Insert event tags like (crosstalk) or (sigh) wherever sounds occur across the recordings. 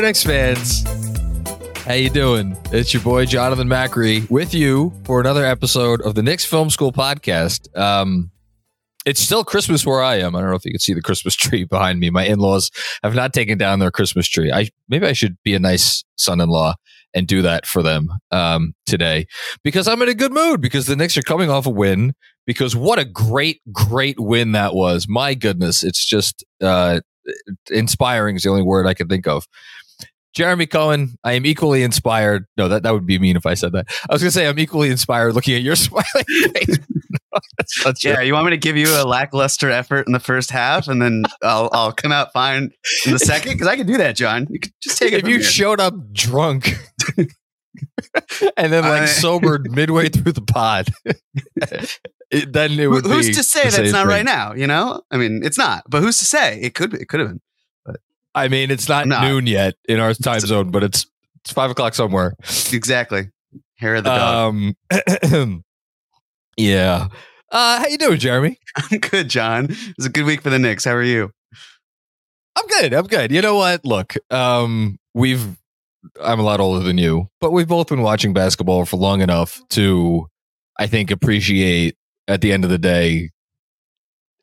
Knicks fans. How you doing? It's your boy Jonathan Macri with you for another episode of the Knicks Film School podcast. Um, it's still Christmas where I am. I don't know if you can see the Christmas (laughs) tree behind me. My in-laws have not taken down their Christmas tree. I maybe I should be a nice son-in-law and do that for them um, today because I'm in a good mood because the Knicks are coming off a win. Because what a great, great win that was! My goodness, it's just uh, inspiring is the only word I can think of. Jeremy Cohen, I am equally inspired. No, that, that would be mean if I said that. I was going to say I'm equally inspired looking at your (laughs) smiling face. (laughs) yeah, you want me to give you a lackluster effort in the first half, and then I'll I'll come out fine in the second because I can do that, John. You can just take it. If you here. showed up drunk (laughs) and then like I- sobered midway through the pod, it, then it would. who's to say that's not thing. right now? You know, I mean, it's not. But who's to say it could? Be, it could have been. I mean, it's not No. noon yet in our time zone, but it's it's five o'clock somewhere. Exactly. Hair of the dog. Um, (clears throat) yeah. Uh, how you doing, Jeremy? (laughs) I'm good, John. It was a good week for the Knicks. How are you? I'm good. I'm good. You know what? Look, um, we've I'm a lot older than you, but we've both been watching basketball for long enough to, I think, appreciate at the end of the day,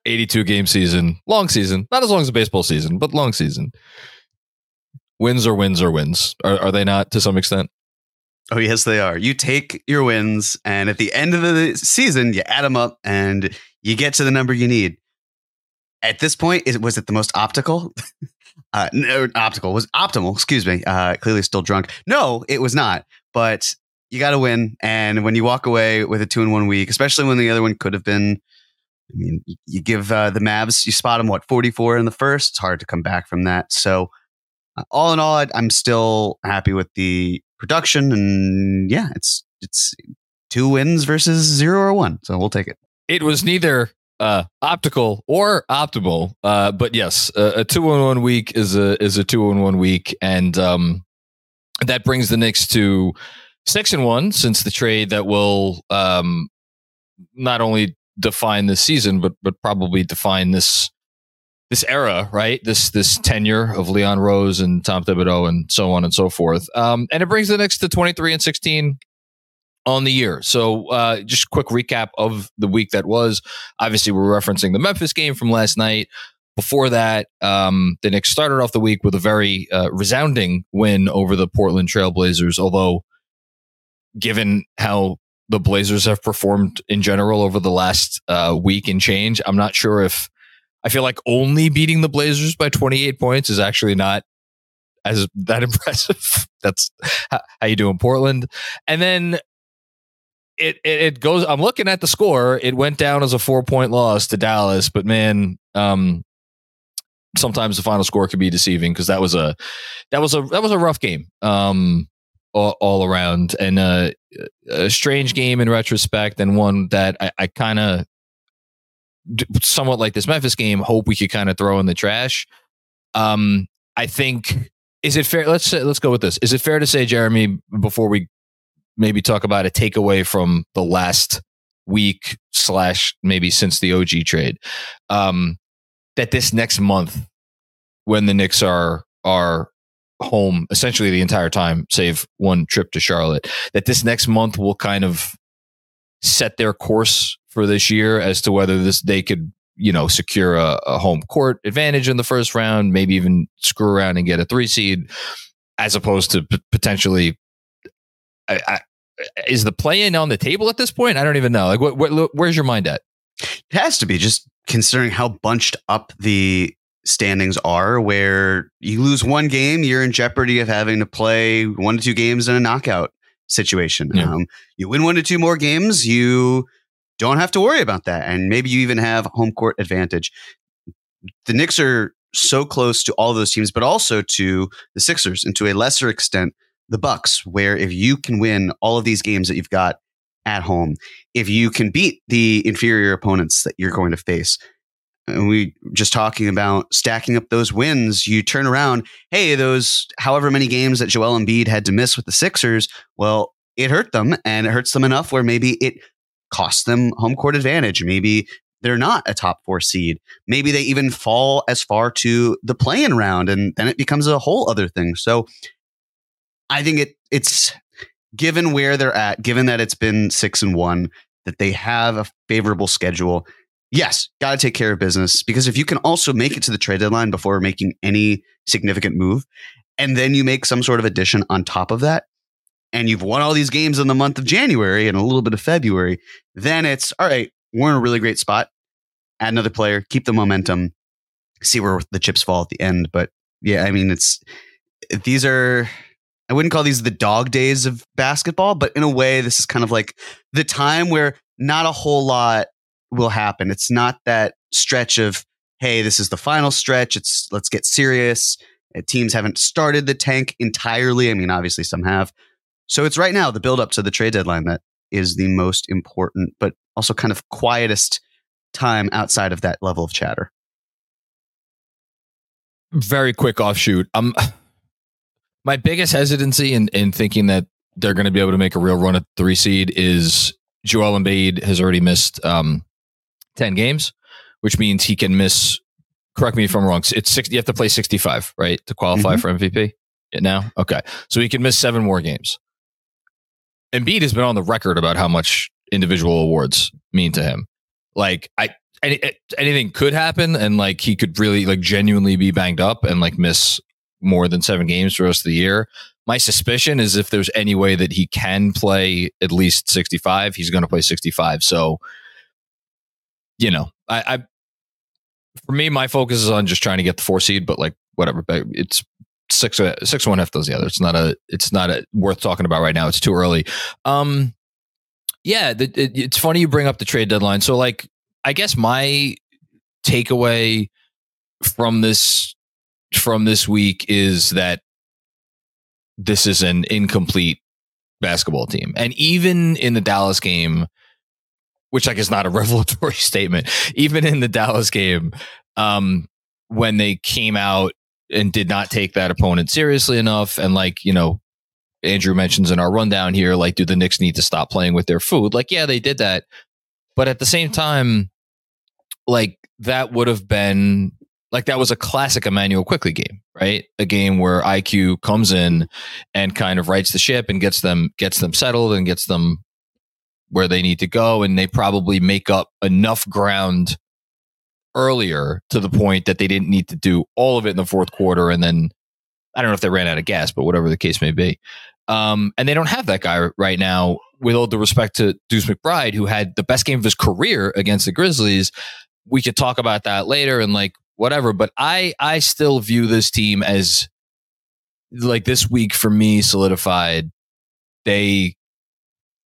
82 game season, long season, not as long as a baseball season, but long season. Wins or wins or wins. Are, are they not to some extent? Oh, yes, they are. You take your wins, and at the end of the season, you add them up and you get to the number you need. At this point, is, was it the most optical? (laughs) uh, no, optical was optimal. Excuse me. Uh, clearly, still drunk. No, it was not. But you got to win, and when you walk away with a two in one week, especially when the other one could have been, I mean, you, give uh, the Mavs, you spot them what forty four in the first. It's hard to come back from that. So, uh, all in all, I'm still happy with the production, and yeah, it's it's two wins versus zero or one. So we'll take it. it was neither uh, optical or optimal. Uh, but yes, a, a two in one week is a is a two in one week, and um, that brings the Knicks to six and one since the trade that will um, not only define this season, but but probably define this this era, right? This this tenure of Leon Rose and Tom Thibodeau and so on and so forth. Um, and it brings the Knicks to twenty three and sixteen on the year. So uh, just quick recap of the week that was. Obviously, we're referencing the Memphis game from last night. Before that, um, the Knicks started off the week with a very uh, resounding win over the Portland Trailblazers. Although, given how the Blazers have performed in general over the last uh, week and change, I'm not sure if I feel like only beating the Blazers by 28 points is actually not as that (laughs) impressive. That's how, how you do in Portland. And then it, it it goes. I'm looking at the score. It went down as a four point loss to Dallas, but man, um, sometimes the final score could be deceiving because that was a that was a that was a rough game. Um, all, all around and uh, a strange game in retrospect, and one that I, I kind of somewhat like this Memphis game. Hope we could kind of throw in the trash. Um, I think is it fair? Let's say, let's go with this. Is it fair to say, Jeremy, before we maybe talk about a takeaway from the last week slash maybe since the OG trade, um, that this next month, when the Knicks are are home essentially the entire time, save one trip to Charlotte, that this next month will kind of set their course for this year as to whether this they could you know secure a, a, home court advantage in the first round, maybe even screw around and get a three seed, as opposed to p- potentially. I, I, is the play in on the table at this point? I don't even know. Like, what, what, where's your mind at? It has to be just considering how bunched up the standings are, where you lose one game, you're in jeopardy of having to play one to two games in a knockout situation. Yeah. Um, you win one to two more games, you don't have to worry about that. And maybe you even have home court advantage. The Knicks are so close to all those teams, but also to the Sixers and to a lesser extent, the Bucks, where if you can win all of these games that you've got at home, if you can beat the inferior opponents that you're going to face, and we just talking about stacking up those wins, you turn around, hey, those however many games that Joel Embiid had to miss with the Sixers, well, it hurt them and it hurts them enough where maybe it costs them home court advantage. Maybe they're not a top four seed. Maybe they even fall as far to the playing round, and then it becomes a whole other thing. So I think it it's given where they're at, given that it's been six and one, that they have a favorable schedule. Yes, got to take care of business because if you can also make it to the trade deadline before making any significant move, and then you make some sort of addition on top of that, and you've won all these games in the month of January and a little bit of February, then it's all right, we're in a really great spot. Add another player, keep the momentum, see where the chips fall at the end. But yeah, I mean, it's these are, I wouldn't call these the dog days of basketball, but in a way, this is kind of like the time where not a whole lot will happen. It's not that stretch of, hey, this is the final stretch. It's let's get serious. Teams haven't started the tank entirely. I mean, obviously some have, so it's right now the build up to the trade deadline that is the most important, but also kind of quietest time outside of that level of chatter. Very quick offshoot. Um, (sighs) my biggest hesitancy in, in thinking that they're going to be able to make a real run at three seed is Joel Embiid has already missed um, 10 games, which means he can miss, correct me if I'm wrong, it's six, you have to play 65, right, to qualify mm-hmm. for MVP now? Okay. So he can miss seven more games. Embiid has been on the record about how much individual awards mean to him. Like I any, anything could happen and like he could really like genuinely be banged up and like miss more than 7 games for the rest of the year. My suspicion is if there's any way that he can play at least 65, he's going to play 65. So you know, I, I for me my focus is on just trying to get the 4 seed but like whatever, it's six six one half does the other. It's not a it's not a, worth talking about right now. It's too early. Um, yeah, the, it, it's funny you bring up the trade deadline. So like, I guess my takeaway from this from this week is that this is an incomplete basketball team, and even in the Dallas game. Which like is not a (laughs) revelatory statement. Even in the Dallas game, um, when they came out and did not take that opponent seriously enough. And like, you know, Andrew mentions in our rundown here, like, do the Knicks need to stop playing with their food? Like, yeah, they did that. But at the same time, like, that would have been like that was a classic Immanuel Quickley game, right? A game where IQ comes in and kind of rights the ship and gets them gets them settled and gets them where they need to go, and they probably make up enough ground earlier to the point that they didn't need to do all of it in the fourth quarter. And then I don't know if they ran out of gas, but whatever the case may be. Um, and they don't have that guy right now, with all due respect to Deuce McBride, who had the best game of his career against the Grizzlies. We could talk about that later and like whatever, but I I still view this team as like this week for me solidified. They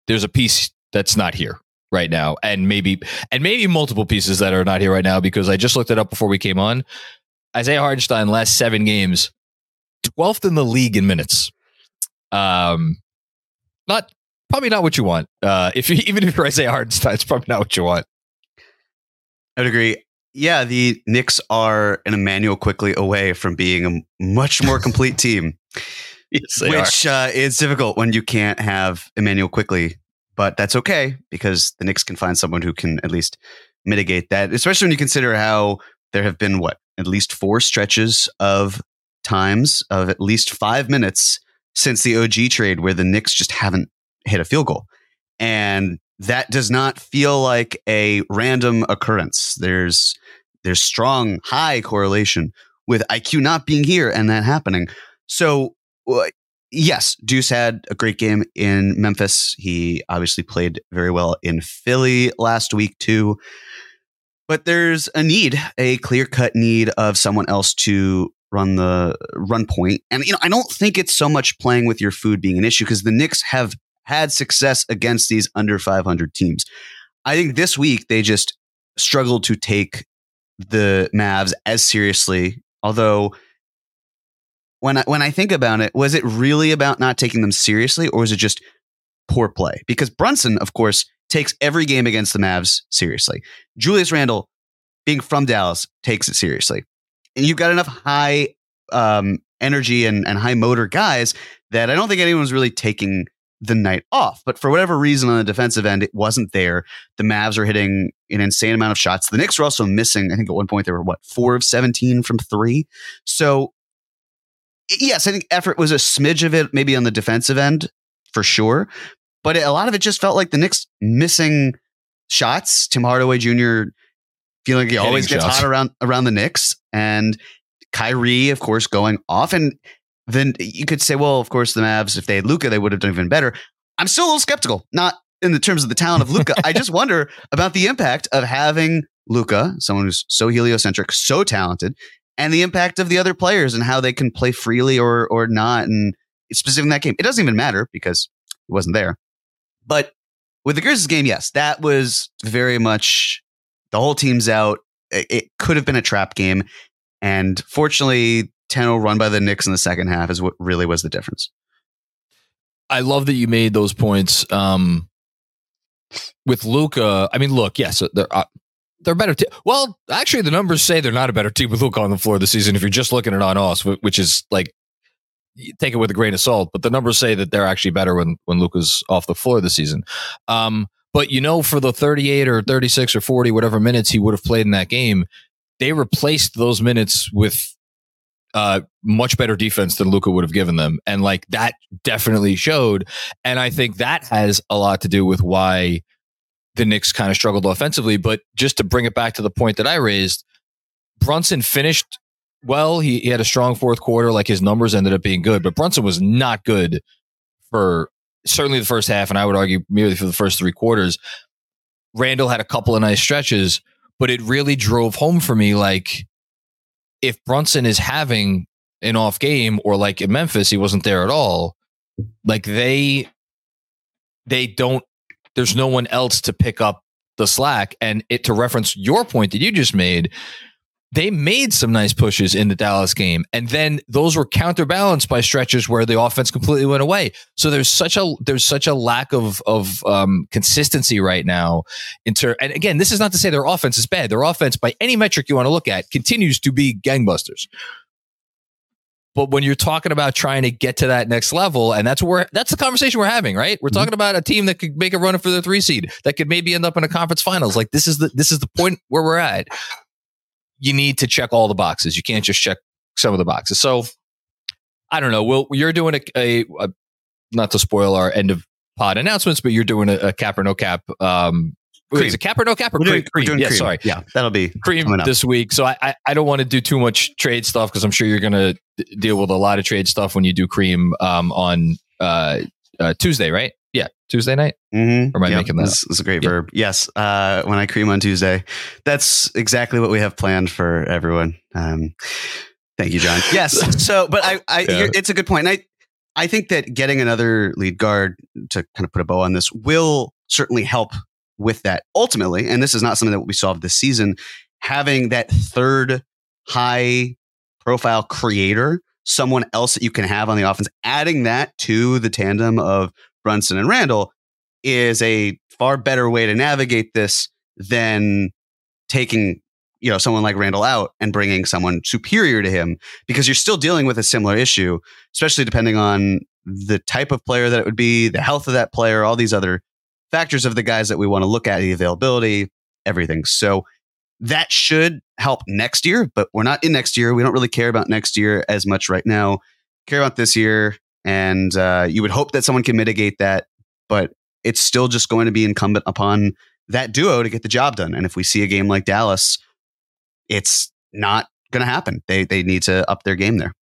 there's a piece that's not here right now and maybe and maybe multiple pieces that are not here right now because I just looked it up before we came on. Isaiah Hartenstein last 7 games 12th in the league in minutes. Um not probably not what you want. Uh if you (laughs) even if you're Isaiah Hartenstein it's probably not what you want. I would agree. Yeah, the Knicks are an Immanuel Quickley away from being a much more complete team. (laughs) yes, which uh, is difficult when you can't have Immanuel Quickley, but that's okay because the Knicks can find someone who can at least mitigate that, especially when you consider how there have been what at least four stretches of times of at least five minutes since the OG trade where the Knicks just haven't hit a field goal. And that does not feel like a random occurrence. There's there's strong high correlation with IQ not being here and that happening. So yes, Deuce had a great game in Memphis. He obviously played very well in Philly last week too. But there's a need, a clear cut need of someone else to run the run point. And you know, I don't think it's so much playing with your food being an issue because the Knicks have had success against these under 500 teams. I think this week they just struggled to take the Mavs as seriously. Although when I, when I think about it, was it really about not taking them seriously, or was it just poor play? Because Brunson, of course, takes every game against the Mavs seriously. Julius Randle, being from Dallas, takes it seriously, and you've got enough high um, energy and, and high motor guys that I don't think anyone's really taking the night off. But for whatever reason on the defensive end, it wasn't there. The Mavs are hitting an insane amount of shots. The Knicks were also missing, I think at one point they were what, four of 17 from three. So yes, I think effort was a smidge of it, maybe on the defensive end for sure. But it, a lot of it just felt like the Knicks missing shots. Tim Hardaway Jr. feeling like he always gets shots. hot around around the Knicks, and Kyrie, of course, going off. And then you could say, well, of course, the Mavs, if they had Luka, they would have done even better. I'm still a little skeptical, not in the terms of the talent of Luka. I just wonder (laughs) about the impact of having Luka, someone who's so heliocentric, so talented, and the impact of the other players and how they can play freely or or not. And specifically in that game, it doesn't even matter because it wasn't there. But with the Grizzlies game, yes, that was very much the whole team's out. It, could have been a trap game. And fortunately, 10 run by the Knicks in the second half is what really was the difference. I love that you made those points. Um, with Luka. I mean, look, yes, they're uh, they're better. Te- well, actually, the numbers say they're not a better team with Luka on the floor this season. If you're just looking at on us, which is like take it with a grain of salt, but the numbers say that they're actually better when when Luka's off the floor this season. Um, but you know, for the 38 or 36 or 40 whatever minutes he would have played in that game, they replaced those minutes with uh, much better defense than Luka would have given them. And like that definitely showed. And I think that has a lot to do with why the Knicks kind of struggled offensively. But just to bring it back to the point that I raised, Brunson finished well. He, he had a strong fourth quarter. Like his numbers ended up being good, but Brunson was not good for certainly the first half. And I would argue merely for the first three quarters. Randle had a couple of nice stretches, but it really drove home for me like, if Brunson is having an off game or like in Memphis, he wasn't there at all, like they they don't there's no one else to pick up the slack. And it to reference your point that you just made, they made some nice pushes in the Dallas game, and then those were counterbalanced by stretches where the offense completely went away. So there's such a there's such a lack of of um, consistency right now. In ter- and again, this is not to say their offense is bad. Their offense, by any metric you want to look at, continues to be gangbusters. But when you're talking about trying to get to that next level, and that's where that's the conversation we're having, right? We're mm-hmm. talking about a team that could make a run for the three seed, that could maybe end up in a conference finals. Like this is the this is the point where we're at you need to check all the boxes. You can't just check some of the boxes. So I don't know. Well, you're doing a, a, a not to spoil our end of pod announcements, but you're doing a, a cap or no cap. Um, Cream. Is it cap or no cap or cream? cream? Doing yeah, cream. sorry. Yeah, that'll be cream this week. So I, I, I don't want to do too much trade stuff because I'm sure you're going to deal with a lot of trade stuff when you do cream um, on uh, uh, Tuesday, right? Yeah, Tuesday night. Mm-hmm. Or am I yep. making that? This is a great verb. Yes. Uh, when I cream on Tuesday, that's exactly what we have planned for everyone. Um, thank you, John. (laughs) Yes. So, but I, I yeah. it's a good point. And I, I think that getting another lead guard to kind of put a bow on this will certainly help with that ultimately. And this is not something that will be solved this season. Having that third high profile creator, someone else that you can have on the offense, adding that to the tandem of Brunson and Randle is a far better way to navigate this than taking you know someone like Randle out and bringing someone superior to him because you're still dealing with a similar issue, especially depending on the type of player that it would be, the health of that player, all these other factors of the guys that we want to look at, the availability, everything. So that should help next year, but we're not in next year. We don't really care about next year as much right now. Care about this year, and uh, you would hope that someone can mitigate that, but it's still just going to be incumbent upon that duo to get the job done. And if we see a game like Dallas, it's not going to happen. They they need to up their game there.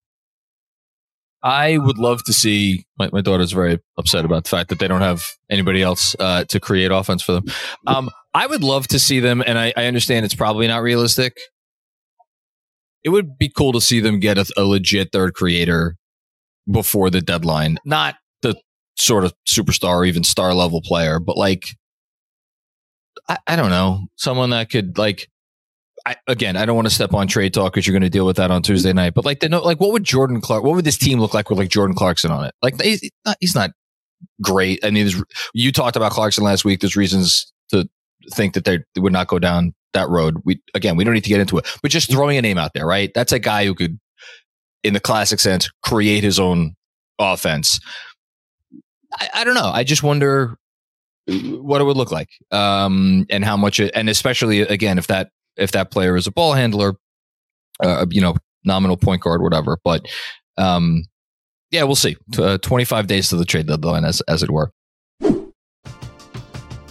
I would love to see. My, my daughter's very upset about the fact that they don't have anybody else uh, to create offense for them. Um, I would love to see them, and I, I, understand it's probably not realistic. It would be cool to see them get a, a legit third creator before the deadline. Not the sort of superstar or even star level player, but like, I, I don't know, someone that could like I, again, I don't want to step on trade talk because you're going to deal with that on Tuesday night. But like, the, like, what would Jordan Clark? What would this team look like with like Jordan Clarkson on it? Like, he's not, he's not great. I mean, you talked about Clarkson last week. There's reasons to think that they would not go down that road. We again, we don't need to get into it, but just throwing a name out there, right? That's a guy who could, in the classic sense, create his own offense. I, I don't know. I just wonder what it would look like um, and how much it, and especially again if that if that player is a ball handler, uh, you know, nominal point guard, whatever. But um, yeah, we'll see. Uh, 25 days to the trade deadline, as, as it were.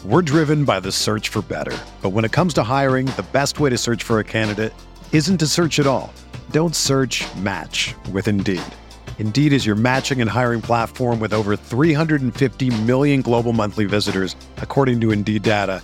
We're driven by the search for better. But when it comes to hiring, the best way to search for a candidate isn't to search at all. Don't search match with Indeed. Indeed is your matching and hiring platform with over 350 million global monthly visitors, according to Indeed data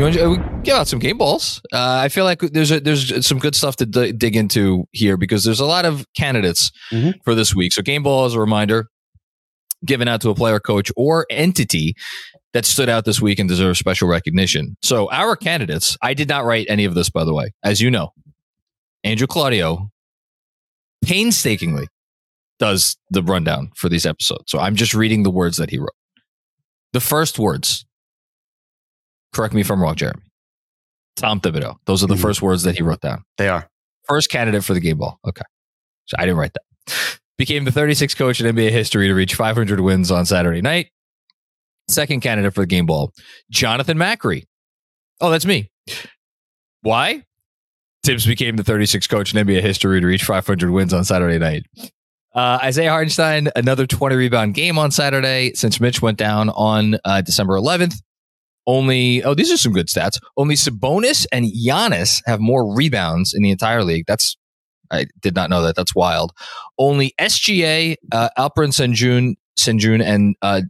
You want to uh, give out some game balls? Uh, I feel like there's a, there's some good stuff to d- dig into here because there's a lot of candidates mm-hmm. for this week. So game ball, as a reminder, given out to a player, coach, or entity that stood out this week and deserves special recognition. So our candidates, I did not write any of this, by the way, as you know. Andrew Claudio painstakingly does the rundown for these episodes. So I'm just reading the words that he wrote. The first words Correct me if I'm wrong, Jeremy. Tom Thibodeau. Those are the mm-hmm. first words that he wrote down. They are. First candidate for the game ball. Okay. So I didn't write that. Became the 36th coach in NBA history to reach 500 wins on Saturday night. Second candidate for the game ball, Jonathan Macri. Oh, that's me. Why? Thibs became the 36th coach in NBA history to reach 500 wins on Saturday night. Uh, Isaiah Hartenstein, another 20 rebound game on Saturday since Mitch went down on uh, December 11th. Only oh, these are some good stats. Only Sabonis and Giannis have more rebounds in the entire league. That's I did not know that. That's wild. Only SGA, uh, Alperen Sengun, Sengun, and uh,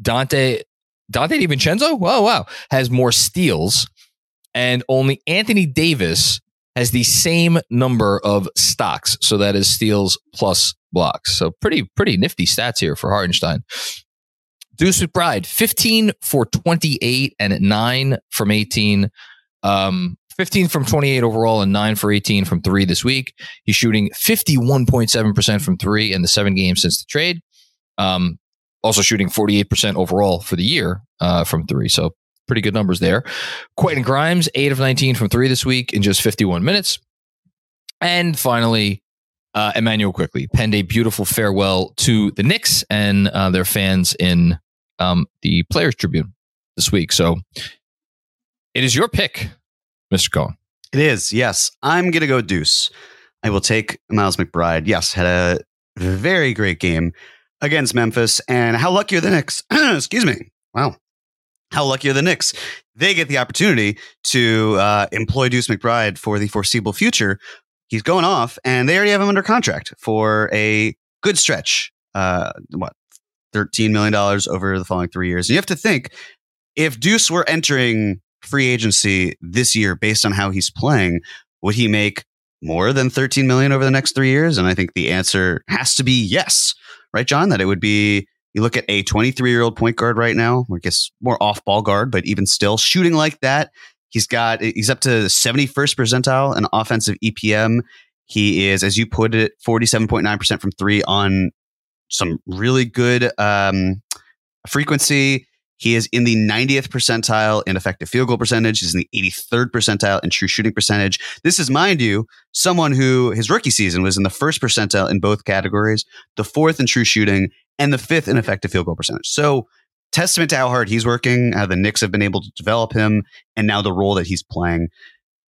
Dante Donte DiVincenzo. Oh wow, has more steals, and only Anthony Davis has the same number of stocks. So that is steals plus blocks. So pretty pretty nifty stats here for Hartenstein. Deuce McBride, 15 for 28 and at 9 from 18. Um, 15 from 28 overall and 9 for 18 from 3 this week. He's shooting 51.7% from 3 in the seven games since the trade. Um, also shooting 48% overall for the year uh, from 3. So pretty good numbers there. Quentin Grimes, 8 of 19 from 3 this week in just 51 minutes. And finally, uh, Immanuel Quickley penned a beautiful farewell to the Knicks and uh, their fans in um, the Players Tribune this week. So it is your pick, Mr. Cohen. It is, yes. I'm going to go Deuce. I will take Miles McBride. Yes, had a very great game against Memphis. And how lucky are the Knicks? (clears throat) Excuse me. Wow. How lucky are the Knicks? They get the opportunity to uh, employ Deuce McBride for the foreseeable future. He's going off, and they already have him under contract for a good stretch. Uh, what, $13 million over the following three years. And you have to think if Deuce were entering free agency this year based on how he's playing, would he make more than 13 million over the next three years? And I think the answer has to be yes, right, John? That it would be. You look at a 23 year old point guard right now, I guess more off ball guard, but even still shooting like that. He's got, he's up to 71st percentile in offensive EPM. He is, as you put it, 47.9% from three on some really good um, frequency. He is in the 90th percentile in effective field goal percentage. He's in the 83rd percentile in true shooting percentage. This is, mind you, someone who his rookie season was in the first percentile in both categories, the fourth in true shooting, and the fifth in effective field goal percentage. So, testament to how hard he's working, how the Knicks have been able to develop him, and now the role that he's playing.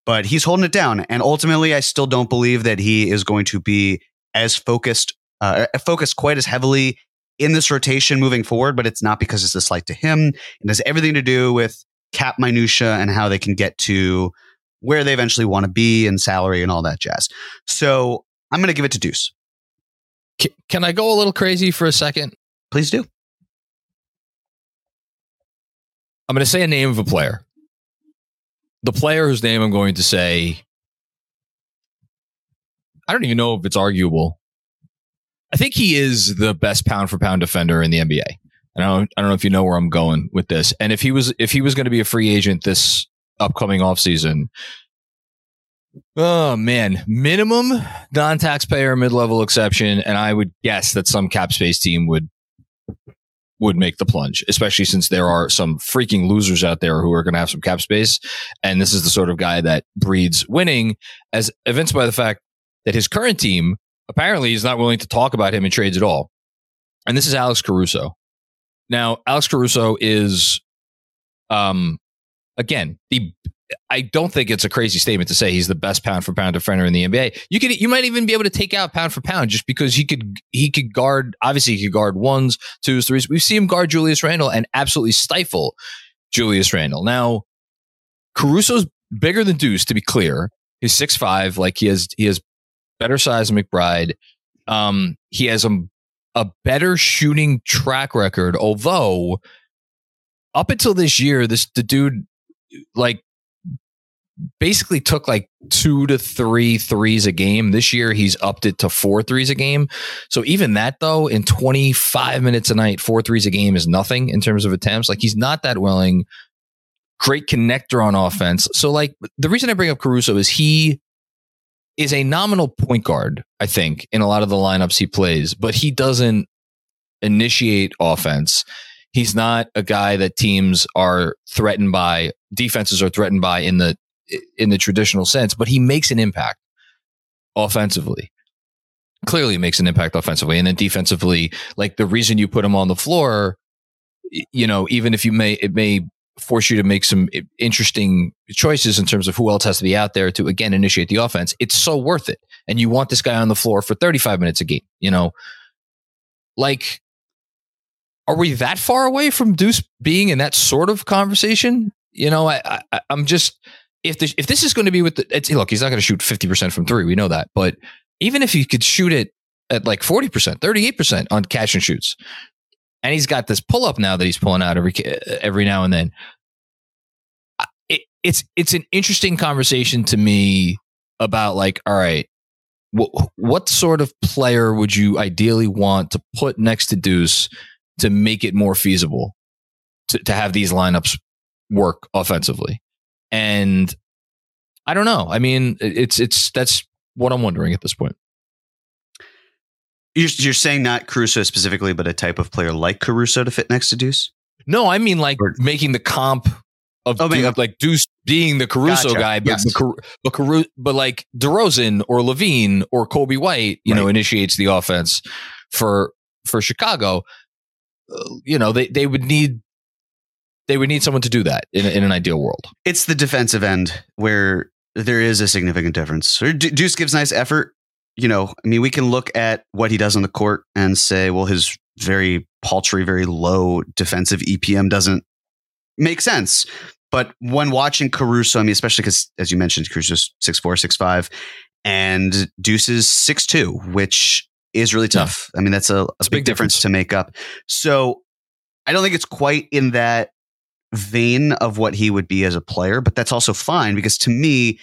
But he's holding it down. And ultimately, I still don't believe that he is going to be as focused, uh, focused quite as heavily in this rotation moving forward, but it's not because it's a slight to him. It has everything to do with cap minutia and how they can get to where they eventually want to be and salary and all that jazz. So I'm going to give it to Deuce. Can I go a little crazy for a second? Please do. I'm going to say a name of a player. The player whose name I'm going to say, I don't even know if it's arguable, I think he is the best pound for pound defender in the NBA. And I don't, I don't know if you know where I'm going with this. And if he was if he was going to be a free agent this upcoming offseason, oh man, minimum non-taxpayer mid-level exception, and I would guess that some cap space team would would make the plunge, especially since there are some freaking losers out there who are going to have some cap space. And this is the sort of guy that breeds winning, as evinced by the fact that his current team apparently he's not willing to talk about him in trades at all. And this is Alex Caruso. Now, Alex Caruso is, um, again, the I don't think it's a crazy statement to say he's the best pound for pound defender in the NBA. You could, you might even be able to take out pound for pound just because he could, he could guard. Obviously, he could guard ones, twos, threes. We've seen him guard Julius Randle and absolutely stifle Julius Randle. Now, Caruso's bigger than Deuce, to be clear. He's six five. Like he has, he has better size McBride. Um, he has a, a better shooting track record, although up until this year, this the dude like basically took like two to three threes a game. This year, he's upped it to four threes a game. So even that, though, in 25 minutes a night, four threes a game is nothing in terms of attempts. Like he's not that willing. Great connector on offense. So, like, the reason I bring up Caruso is he is a nominal point guard, I think, in a lot of the lineups he plays, but he doesn't initiate offense. He's not a guy that teams are threatened by, defenses are threatened by in the in the traditional sense, but he makes an impact offensively. Clearly makes an impact offensively. And then defensively, like the reason you put him on the floor, you know, even if you may it may force you to make some interesting choices in terms of who else has to be out there to again initiate the offense, it's so worth it. And you want this guy on the floor for 35 minutes a game, you know. Like are we that far away from Deuce being in that sort of conversation? You know, I, I am just if this if this is going to be with the it's, look, he's not going to shoot 50% from 3, we know that. But even if he could shoot it at like 40%, 38% on catch and shoots, and he's got this pull up now that he's pulling out every every now and then. It, it's it's an interesting conversation to me about like, all right, what, what sort of player would you ideally want to put next to Deuce to make it more feasible to, to have these lineups work offensively? And I don't know. I mean, it's it's that's what I'm wondering at this point. You're, you're saying not Caruso specifically, but a type of player like Caruso to fit next to Deuce? No, I mean like or, making the comp of, oh, Deuce, like Deuce being the Caruso gotcha. guy, but yes. but, but, Caru- but like DeRozan or LaVine or Coby White, you right. know, initiates the offense for for Chicago. Uh, you know, they they would need they would need someone to do that in, in an ideal world. It's the defensive end where there is a significant difference. Deuce gives nice effort you know, I mean, we can look at what he does on the court and say, well, his very paltry, very low defensive EPM doesn't make sense. But when watching Caruso, I mean, especially because, as you mentioned, Caruso's 6'4, 6'5, and Deuce's 6'2, which is really tough. I mean, that's a, a big, big difference. difference to make up. So I don't think it's quite in that vein of what he would be as a player, but that's also fine because to me,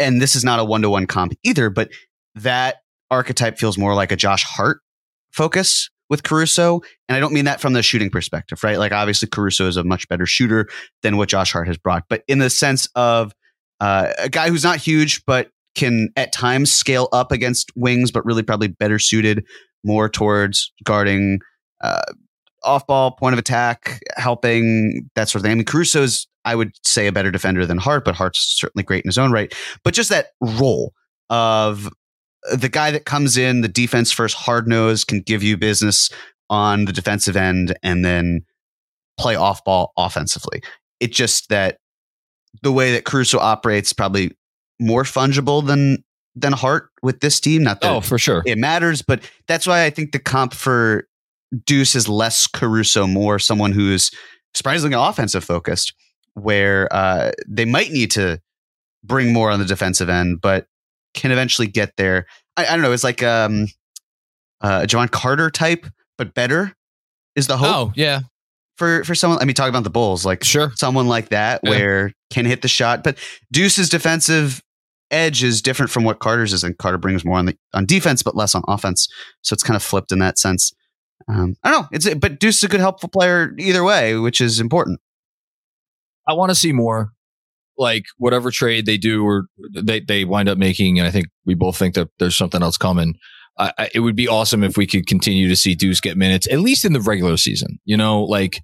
and this is not a one to one comp either, but that archetype feels more like a Josh Hart focus with Caruso. And I don't mean that from the shooting perspective, right? Like obviously Caruso is a much better shooter than what Josh Hart has brought, but in the sense of uh, a guy who's not huge, but can at times scale up against wings, but really probably better suited more towards guarding uh, off ball, point of attack, helping, that sort of thing. I mean, Caruso's, I would say, a better defender than Hart, but Hart's certainly great in his own right. But just that role of the guy that comes in, the defense first, hard nose, can give you business on the defensive end and then play off ball offensively. It just that the way that Caruso operates probably more fungible than than Hart with this team. Not that oh, for sure it matters, but that's why I think the comp for Deuce is less Caruso, more someone who's surprisingly offensive focused, where uh, they might need to bring more on the defensive end, but can eventually get there. I, I don't know. It's like um, uh, a Jevon Carter type, but better is the hope. Oh, yeah. For for someone, I mean, talk about the Bulls, like sure, someone like that yeah. where can hit the shot. But Deuce's defensive edge is different from what Carter's is, and Carter brings more on the on defense, but less on offense. So it's kind of flipped in that sense. Um, I don't know. It's but Deuce is a good, helpful player either way, which is important. I want to see more like whatever trade they do or they, they wind up making, and I think we both think that there's something else coming. It would be awesome if we could continue to see Deuce get minutes, at least in the regular season. You know, like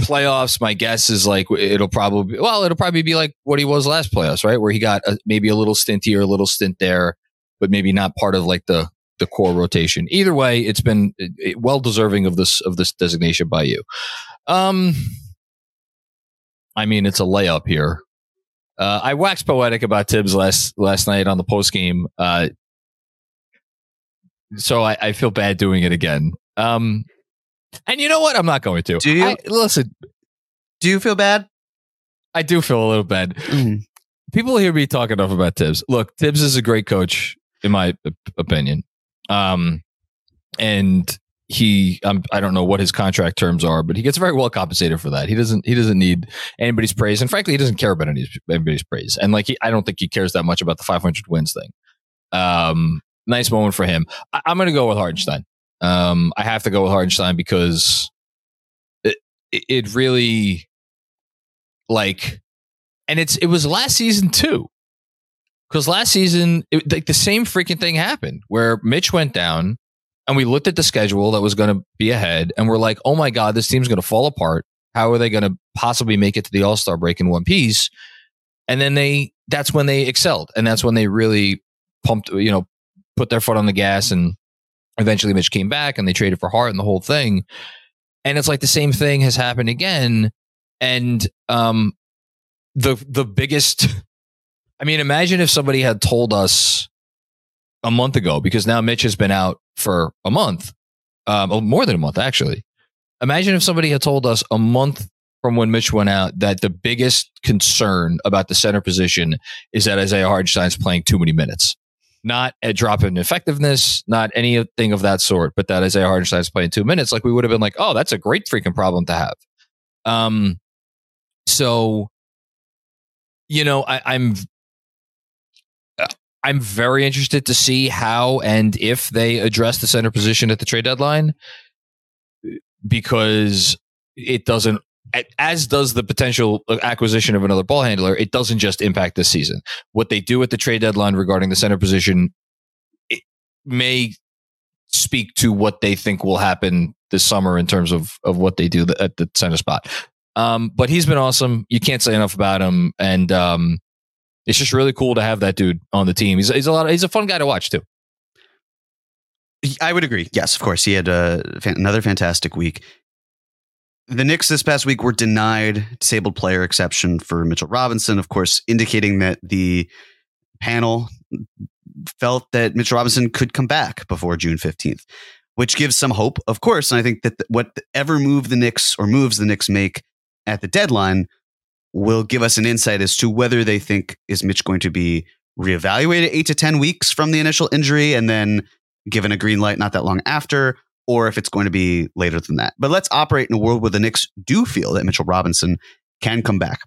playoffs. My guess is like it'll probably well, it'll probably be like what he was last playoffs, right? Where he got a, maybe a little stint here, a little stint there, but maybe not part of like the the core rotation. Either way, it's been well deserving of this of this designation by you. Um, I mean, it's a layup here. Uh, I waxed poetic about Thibs last last night on the post game, uh, so I, I, feel bad doing it again. Um, and you know what? I'm not going to. Do you I, listen? Do you feel bad? I do feel a little bad. Mm. People hear me talk enough about Thibs. Look, Thibs is a great coach, in my opinion. Um, and he um, I don't know what his contract terms are, but he gets very well compensated for that. He doesn't he doesn't need anybody's praise, and frankly, he doesn't care about anybody's praise. And like he, I don't think he cares that much about the 500 wins thing. Um, nice moment for him. I, am going to go with Hartenstein. Um, I have to go with Hartenstein because it it really like, and it's it was last season too. Because last season, it, like the same freaking thing happened where Mitch went down and we looked at the schedule that was going to be ahead and we're like, oh my God, this team's going to fall apart. How are they going to possibly make it to the All Star break in one piece? And then they, that's when they excelled. And that's when they really pumped, you know, put their foot on the gas. And eventually Mitch came back and they traded for Hart and the whole thing. And it's like the same thing has happened again. And, um, the, the biggest, (laughs) I mean, imagine if somebody had told us a month ago because now Mitch has been out for a month, um, more than a month actually. Imagine if somebody had told us a month from when Mitch went out that the biggest concern about the center position is that Isaiah Hartenstein's playing too many minutes. Not a drop in effectiveness, not anything of that sort, but that Isaiah Hartenstein's playing two minutes. Like we would have been like, oh, that's a great freaking problem to have. Um, so, you know, I, I'm I'm very interested to see how and if they address the center position at the trade deadline because it doesn't as does the potential acquisition of another ball handler it doesn't just impact this season. What they do at the trade deadline regarding the center position may speak to what they think will happen this summer in terms of of what they do at the center spot. Um, but he's been awesome. You can't say enough about him. And um, it's just really cool to have that dude on the team. He's, he's a lot. Of, he's a fun guy to watch too. I would agree. Yes, of course. He had uh, a, another fantastic week. The Knicks this past week were denied disabled player exception for Mitchell Robinson, of course, indicating that the panel felt that Mitchell Robinson could come back before June 15th, which gives some hope, of course. And I think that whatever move the Knicks or moves the Knicks make at the deadline will give us an insight as to whether they think is Mitch going to be reevaluated eight to 10 weeks from the initial injury and then given a green light not that long after, or if it's going to be later than that. But let's operate in a world where the Knicks do feel that Mitchell Robinson can come back.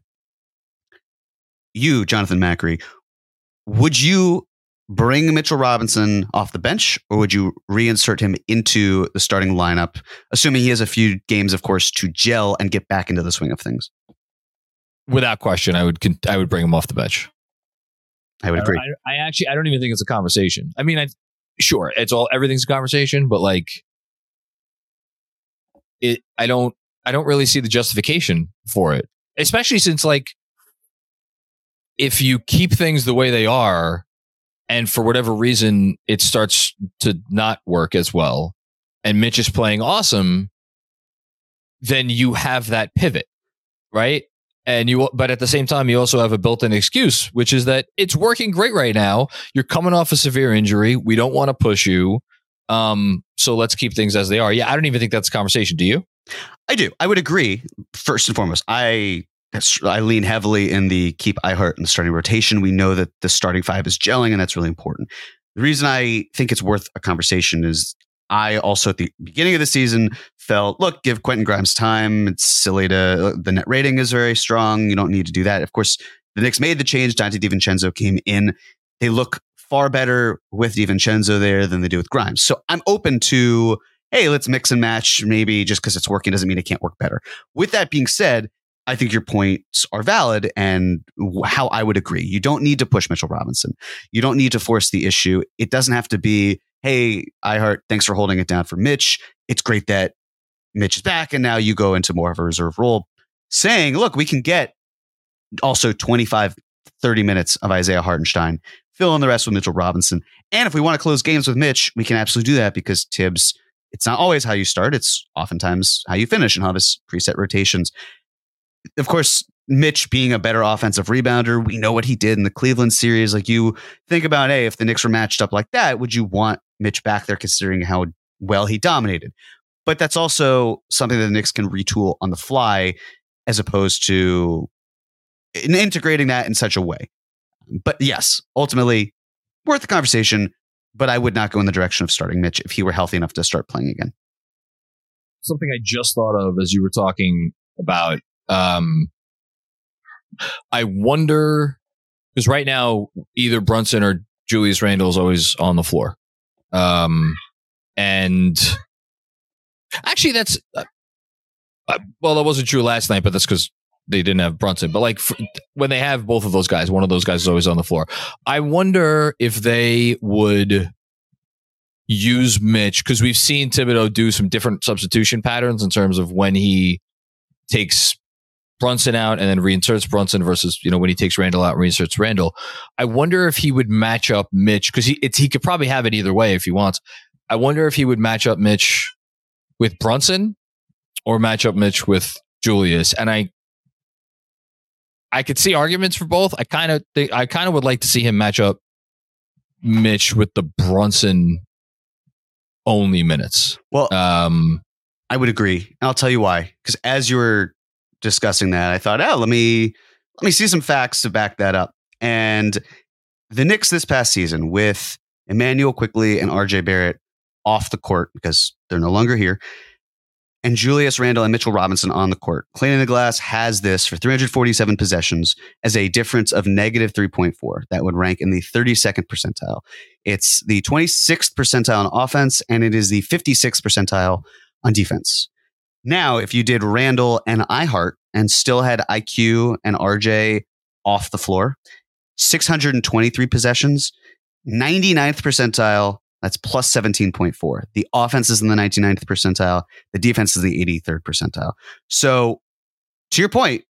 You, Jonathan Macri, would you bring Mitchell Robinson off the bench or would you reinsert him into the starting lineup, assuming he has a few games, of course, to gel and get back into the swing of things? Without question, I would I would bring him off the bench. I would agree. I, I, actually I don't even think it's a conversation. I mean, I sure it's all everything's a conversation, but like it, I don't I don't really see the justification for it, especially since like if you keep things the way they are, and for whatever reason it starts to not work as well, and Mitch is playing awesome, then you have that pivot, right? And you but at the same time you also have a built-in excuse which is that it's working great right now. You're coming off a severe injury. We don't want to push you. Um so let's keep things as they are. Yeah i don't even think that's a conversation. Do you? I do. I would agree. First and foremost i I lean heavily in the keep I heart in the starting rotation. We know that the starting five is gelling, and that's really important. The reason I think it's worth a conversation is I also at the beginning of the season felt, look, give Quentin Grimes time. It's silly to uh, the net rating is very strong. You don't need to do that. Of course, the Knicks made the change. Donte DiVincenzo came in. They look far better with DiVincenzo there than they do with Grimes. So I'm open to, hey, let's mix and match. Maybe just because it's working doesn't mean it can't work better. With that being said, I think your points are valid and how I would agree. You don't need to push Mitchell Robinson. You don't need to force the issue. It doesn't have to be hey, iHeart, thanks for holding it down for Mitch. It's great that Mitch is back and now you go into more of a reserve role, saying, look, we can get also 25, 30 minutes of Isaiah Hartenstein, fill in the rest with Mitchell Robinson. And if we want to close games with Mitch, we can absolutely do that because Thibs, it's not always how you start, it's oftentimes how you finish and have his preset rotations. Of course, Mitch being a better offensive rebounder, we know what he did in the Cleveland series. Like you think about, hey, if the Knicks were matched up like that, would you want Mitch back there considering how well he dominated? But that's also something that the Knicks can retool on the fly as opposed to integrating that in such a way. But yes, ultimately worth the conversation, but I would not go in the direction of starting Mitch if he were healthy enough to start playing again. Something I just thought of as you were talking about um, I wonder because right now either Brunson or Julius Randle is always on the floor. Um, and actually, that's uh, uh, well, that wasn't true last night, but that's because they didn't have Brunson. But like for, when they have both of those guys, one of those guys is always on the floor. I wonder if they would use Mitch because we've seen Thibodeau do some different substitution patterns in terms of when he takes Brunson out and then reinserts Brunson versus, you know, when he takes Randle out and reinserts Randle. I wonder if he would match up Mitch because he, he could probably have it either way if he wants. I wonder if he would match up Mitch with Brunson or match up Mitch with Julius. And I, I could see arguments for both. I kind of think I kind of would like to see him match up Mitch with the Brunson only minutes. Well, um, I would agree. I'll tell you why. Because as you were discussing that, I thought, oh, let me let me see some facts to back that up. And the Knicks this past season with Immanuel Quickley and RJ Barrett off the court because they're no longer here, and Julius Randle and Mitchell Robinson on the court. Cleaning the Glass has this for 347 possessions as a difference of negative 3.4. That would rank in the 32nd percentile. It's the 26th percentile on offense, and it is the 56th percentile on defense. Now, if you did Randle and iHeart and still had IQ and RJ off the floor, 623 possessions, 99th percentile, that's plus 17.4. The offense is in the 99th percentile, the defense is the 83rd percentile. So, to your point,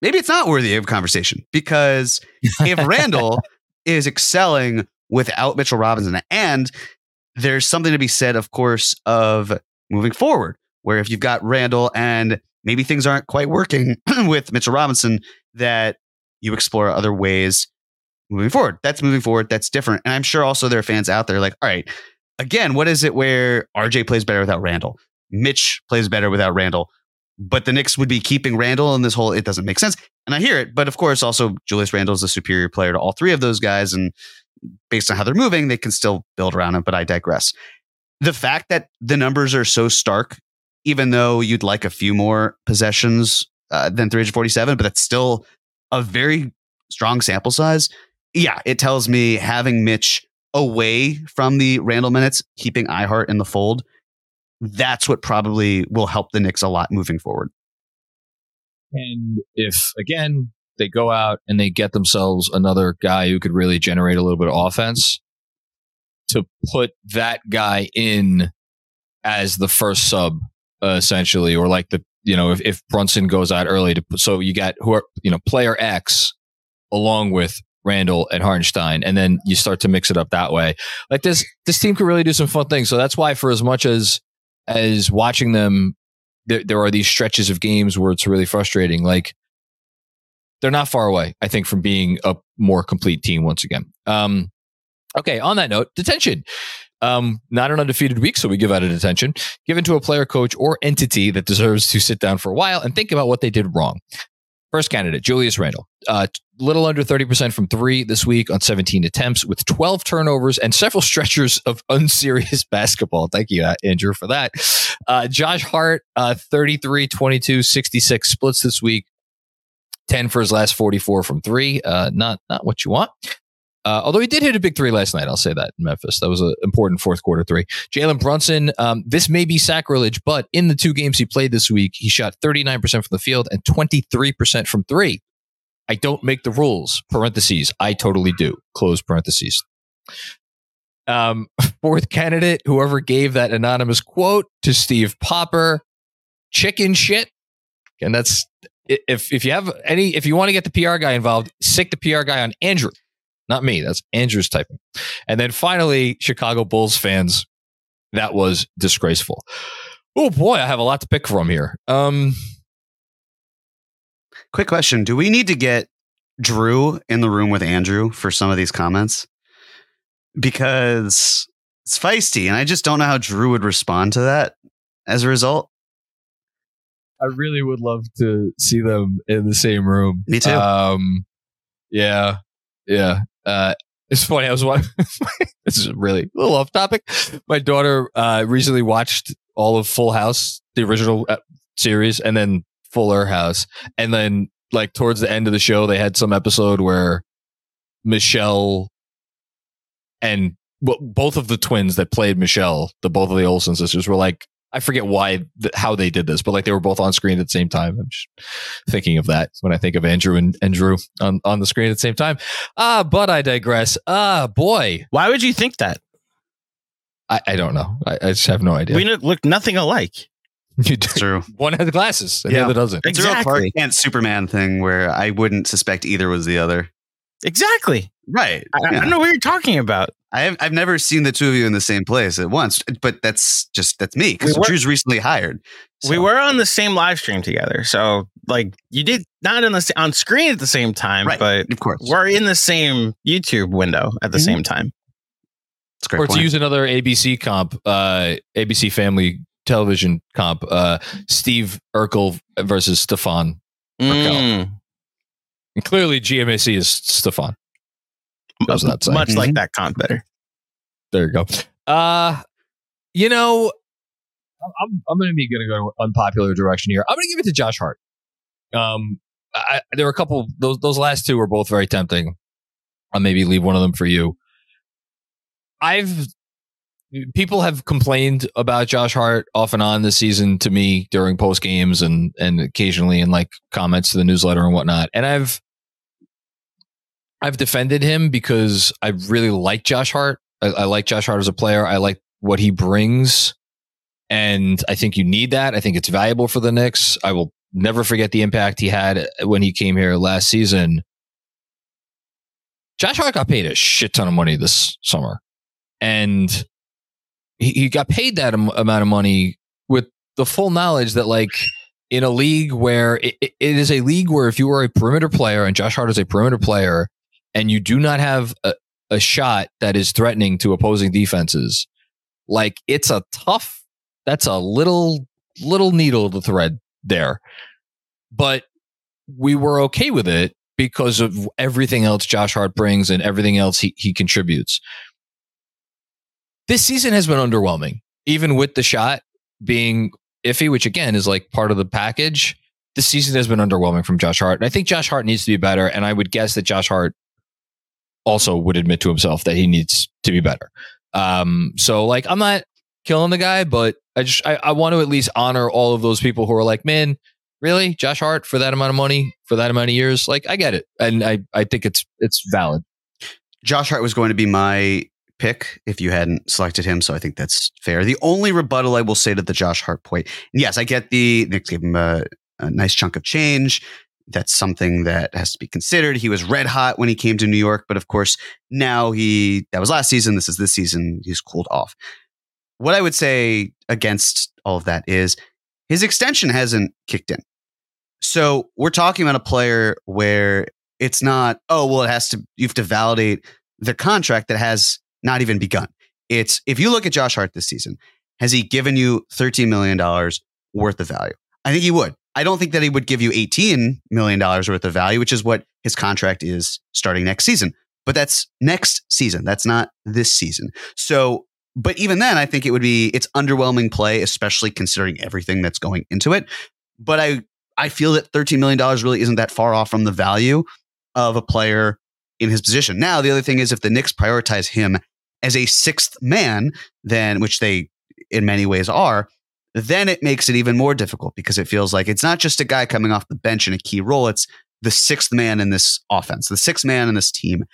maybe it's not worthy of conversation because (laughs) if Randle is excelling without Mitchell Robinson, and there's something to be said, of course, of moving forward where if you've got Randle and maybe things aren't quite working (clears throat) with Mitchell Robinson, that you explore other ways moving forward. That's moving forward. That's different. And I'm sure also there are fans out there like, all right, again, what is it where RJ plays better without Randle? Mitch plays better without Randle. But the Knicks would be keeping Randle in this whole, it doesn't make sense. And I hear it. But of course, also Julius Randle is a superior player to all three of those guys. And based on how they're moving, they can still build around him. But I digress. The fact that the numbers are so stark, even though you'd like a few more possessions uh, than 347, but that's still a very strong sample size. Yeah, it tells me having Mitch away from the Randle minutes, keeping iHeart in the fold, that's what probably will help the Knicks a lot moving forward. And if again they go out and they get themselves another guy who could really generate a little bit of offense, to put that guy in as the first sub, essentially, or like the you know if, if Brunson goes out early to so you got who are you know player X along with Randle and Hartenstein, and then you start to mix it up that way. Like this, this team could really do some fun things. So that's why, for as much as as watching them, there, there are these stretches of games where it's really frustrating. Like they're not far away, I think, from being a more complete team once again. Um, okay, on that note, detention. Um, not an undefeated week, so we give out a detention given to a player, coach, or entity that deserves to sit down for a while and think about what they did wrong. First candidate, Julius Randle. Uh, little under 30% from three this week on 17 attempts with 12 turnovers and several (laughs) stretchers of unserious (laughs) basketball. Thank you, uh, Andrew, for that. Uh, Josh Hart, uh, 33, 22, 66 splits this week. 10 for his last 44 from three. Uh, not, not what you want. Uh, although he did hit a big three last night, I'll say that in Memphis. That was an important fourth quarter three. Jalen Brunson, um, this may be sacrilege, but in the two games he played this week, he shot 39% from the field and 23% from three. I don't make the rules, parentheses. I totally do, close parentheses. Um, (laughs) fourth candidate, whoever gave that anonymous quote to Steve Popper, chicken shit. And that's if if you have any if you want to get the PR guy involved, sick the PR guy on Andrew. Not me. That's Andrew's typing. And then finally, Chicago Bulls fans. That was disgraceful. Oh boy, I have a lot to pick from here. Um, Quick question: Do we need to get Drew in the room with Andrew for some of these comments? Because it's feisty, and I just don't know how Drew would respond to that. As a result, I really would love to see them in the same room. Me too. Um, yeah, yeah. Uh, it's funny. I was watching. (laughs) this is really a little off topic. My daughter uh, recently watched all of Full House, the original uh, series, and then Fuller House, and then like towards the end of the show, they had some episode where Michelle and well, both of the twins that played Michelle, the both of the Olsen sisters, were like I forget why, how they did this, but like they were both on screen at the same time. I'm just thinking of that when I think of Andrew and, and Drew on, on the screen at the same time. Ah, uh, but I digress. Ah, uh, boy. Why would you think that? I, I don't know. I, I, just have no idea. We look nothing alike. (laughs) You do. True. One has glasses and yeah. the other doesn't. Exactly. It's a real Clark Kent Superman thing where I wouldn't suspect either was the other. Exactly. Right. I, yeah. I don't know what you're talking about. I have, I've never seen the two of you in the same place at once, but that's just that's me because we Drew's recently hired. So. We were on the same live stream together, so like you did not on the on screen at the same time, right. but of course we're in the same YouTube window at the mm-hmm. same time. or point. to use another ABC comp, uh, ABC Family Television comp, uh, Steve Urkel versus Stefan mm. And clearly, GMAC is Stefan. Much mm-hmm. like that comp better. There you go. Uh, you know, I'm I'm going to be going to go unpopular direction here. I'm going to give it to Josh Hart. Um, I, there were a couple those those last two were both very tempting. I'll maybe leave one of them for you. I've people have complained about Josh Hart off and on this season to me during post games and and occasionally in like comments to the newsletter and whatnot. And I've I've defended him because I really like Josh Hart. I, I like Josh Hart as a player. I like what he brings. And I think you need that. I think it's valuable for the Knicks. I will never forget the impact he had when he came here last season. Josh Hart got paid a shit ton of money this summer. And he, he got paid that am- amount of money with the full knowledge that, like, in a league where it, it is a league where if you are a perimeter player and Josh Hart is a perimeter player, and you do not have a, a shot that is threatening to opposing defenses, like it's a tough, that's a little, little needle to thread there. But we were okay with it because of everything else Josh Hart brings and everything else he, he contributes. This season has been underwhelming, even with the shot being iffy, which again is like part of the package. This season has been underwhelming from Josh Hart. And I think Josh Hart needs to be better. And I would guess that Josh Hart also would admit to himself that he needs to be better. Um, so like I'm not killing the guy, but I just I, I want to at least honor all of those people who are like, man, really, Josh Hart for that amount of money for that amount of years? Like I get it, and I I think it's it's valid. Josh Hart was going to be my pick if you hadn't selected him, so I think that's fair. The only rebuttal I will say to the Josh Hart point, yes, I get the Knicks gave him a, a nice chunk of change that's something that has to be considered. He was red hot when he came to New York, but of course, now he that was last season. This is this season. He's cooled off. What I would say against all of that is his extension hasn't kicked in. So we're talking about a player where it's not, oh, well, it has to, you have to validate the contract that has not even begun. It's if you look at Josh Hart this season, has he given you $13 million worth of value? I think he would. I don't think that he would give you $18 million worth of value, which is what his contract is starting next season. But that's next season. That's not this season. So, but even then, I think it would be, it's underwhelming play, especially considering everything that's going into it. But I, I feel that $13 million really isn't that far off from the value of a player in his position. Now, the other thing is if the Knicks prioritize him as a sixth man, then, which they in many ways are, then it makes it even more difficult because it feels like it's not just a guy coming off the bench in a key role. It's the sixth man in this offense, the sixth man in this team.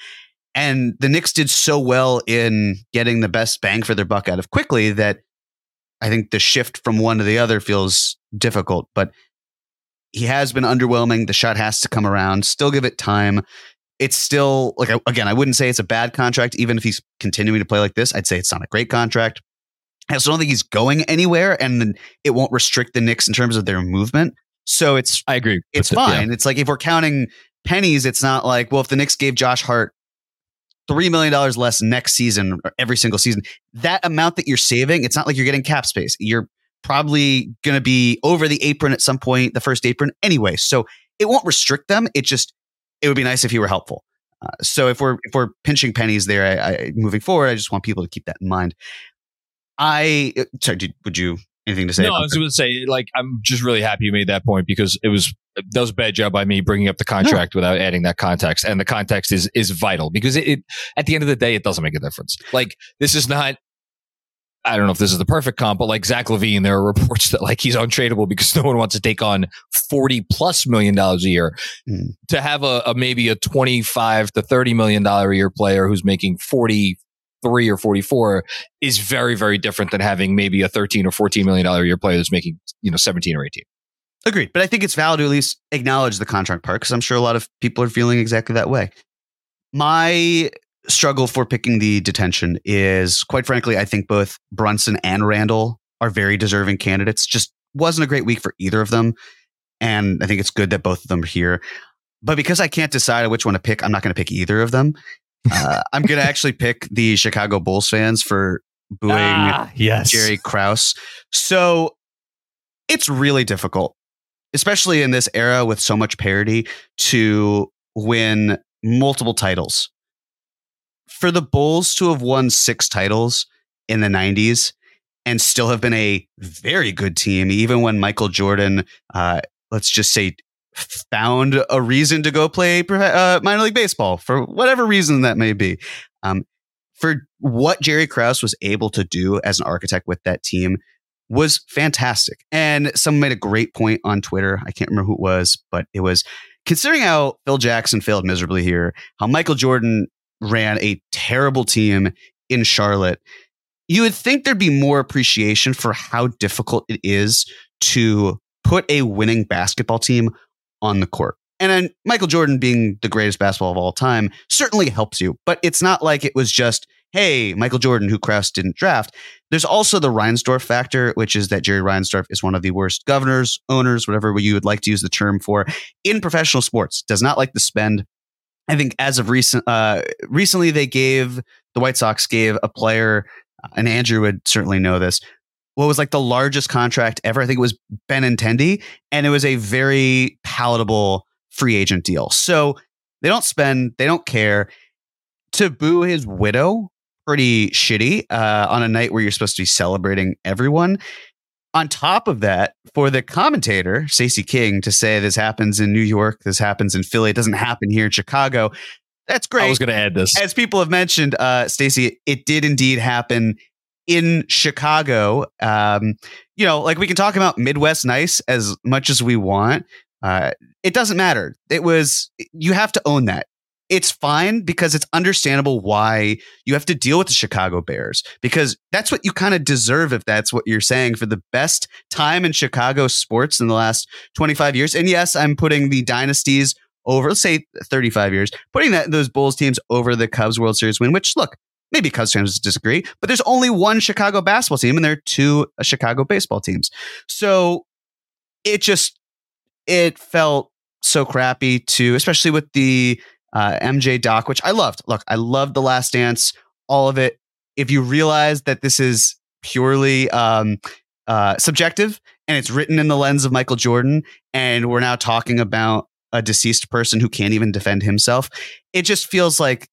And the Knicks did so well in getting the best bang for their buck out of Quickley that I think the shift from one to the other feels difficult. But he has been underwhelming. The shot has to come around. Still give it time. It's still like again, I wouldn't say it's a bad contract, even if he's continuing to play like this. I'd say it's not a great contract. I also don't think he's going anywhere, and it won't restrict the Knicks in terms of their movement. So it's I agree. It's fine. yeah. It's like if we're counting pennies, it's not like well, if the Knicks gave Josh Hart three million dollars less next season or every single season, that amount that you're saving, it's not like you're getting cap space. You're probably going to be over the apron at some point, the first apron anyway. So it won't restrict them. It just it would be nice if he were helpful. Uh, so if we're if we're pinching pennies there, I, I, moving forward, I just want people to keep that in mind. I uh, sorry, did, would you anything to say? No, I was going to say like I'm just really happy you made that point because it was that was a bad job by me bringing up the contract no. without adding that context, and the context is is vital because it, it at the end of the day it doesn't make a difference. Like this is not I don't know if this is the perfect comp, but like Zach LaVine, there are (laughs) reports that like he's untradeable because no one wants to take on 40 plus million dollars a year. Mm. To have a, a, maybe a 25 to 30 million dollar a year player who's making 43 or 44 is very, very different than having maybe a 13 or 14 million dollar year player that's making, you know, 17 or 18. Agreed. But I think it's valid to at least acknowledge the contract part because I'm sure a lot of people are feeling exactly that way. My struggle for picking the detention is quite frankly, I think both Brunson and Randle are very deserving candidates. Just wasn't a great week for either of them. And I think it's good that both of them are here. But because I can't decide which one to pick, I'm not going to pick either of them. Uh, I'm going to actually pick the Chicago Bulls fans for booing ah, yes. Jerry Krause. So it's really difficult, especially in this era with so much parity, to win multiple titles for the Bulls to have won six titles in the 90s and still have been a very good team, even when Michael Jordan, uh, let's just say, found a reason to go play uh, minor league baseball for whatever reason that may be. Um, for what Jerry Krause was able to do as an architect with that team was fantastic. And someone made a great point on Twitter. I can't remember who it was, but it was considering how Phil Jackson failed miserably here, how Michael Jordan ran a terrible team in Charlotte, you would think there'd be more appreciation for how difficult it is to put a winning basketball team on the court. And then Michael Jordan being the greatest basketball of all time certainly helps you, but it's not like it was just, hey, Michael Jordan, who Krause didn't draft. There's also the Reinsdorf factor, which is that Jerry Reinsdorf is one of the worst governors, owners, whatever you would like to use the term for, in professional sports. Does not like to spend I think as of recent, uh, recently they gave the White Sox gave a player, and Andrew would certainly know this. What was like the largest contract ever? I think it was Benintendi, and it was a very palatable free agent deal. So they don't spend, they don't care. To boo his widow, pretty shitty uh, on a night where you're supposed to be celebrating everyone. On top of that, for the commentator, Stacey King, to say this happens in New York, this happens in Philly, it doesn't happen here in Chicago. That's great. I was going to add this. As people have mentioned, uh, Stacey, it did indeed happen in Chicago. Um, you know, like we can talk about Midwest nice as much as we want. Uh, it doesn't matter. It was, you have to own that. It's fine because it's understandable why you have to deal with the Chicago Bears because that's what you kind of deserve if that's what you're saying for the best time in Chicago sports in the last 25 years. And yes, I'm putting the dynasties over, let's say 35 years, putting that those Bulls teams over the Cubs World Series win, which look, maybe Cubs fans disagree, but there's only one Chicago basketball team and there are two uh, Chicago baseball teams. So it just it felt so crappy to, especially with the uh, MJ doc, which I loved. Look, I loved The Last Dance, all of it. If you realize that this is purely um, uh, subjective and it's written in the lens of Michael Jordan, and we're now talking about a deceased person who can't even defend himself, it just feels like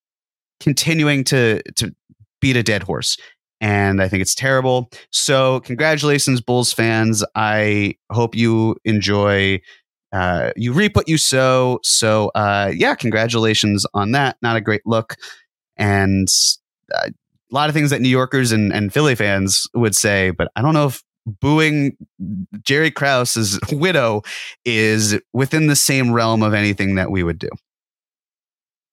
continuing to to beat a dead horse and I think it's terrible. So, congratulations, Bulls fans. I hope you enjoy uh, you reap what you sow. So, uh, yeah, congratulations on that. Not a great look. And uh, a lot of things that New Yorkers and, and Philly fans would say, but I don't know if booing Jerry Krause's (laughs) widow is within the same realm of anything that we would do.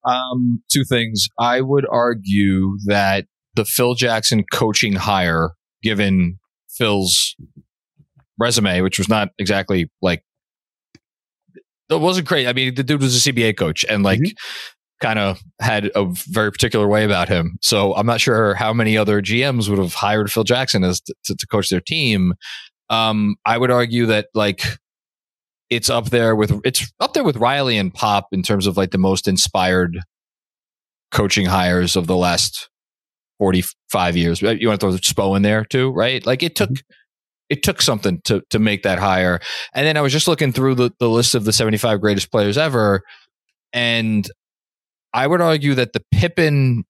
Um, two things. I would argue that the Phil Jackson coaching hire, given Phil's resume, which was not exactly like it wasn't great. I mean, the dude was a CBA coach and like mm-hmm. kind of had a very particular way about him. So I'm not sure how many other GMs would have hired Phil Jackson as to, to coach their team. Um, I would argue that like it's up there with it's up there with Riley and Pop in terms of like the most inspired coaching hires of the last 45 years. You want to throw Spo in there too, right? Like it took mm-hmm it took something to to make that higher. And then I was just looking through the, the list of the 75 greatest players ever, and I would argue that the Pippen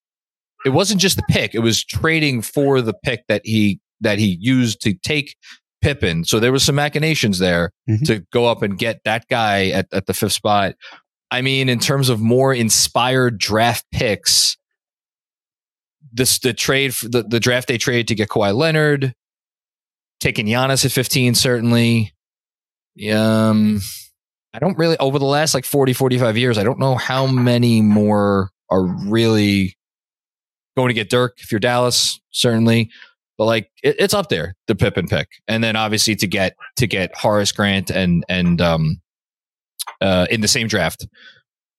it wasn't just the pick; it was trading for the pick that he that he used to take Pippen. So there was some machinations there mm-hmm. to go up and get that guy at, at the fifth spot. I mean, in terms of more inspired draft picks, this the trade the, the draft day trade to get Kawhi Leonard, taking Giannis at 15, certainly. Um, I don't really, over the last like 40, 45 years, I don't know how many more are really going to get Dirk if you're Dallas, certainly. But like it, it's up there, the Pippen pick. And then obviously to get to get Horace Grant and and um uh in the same draft.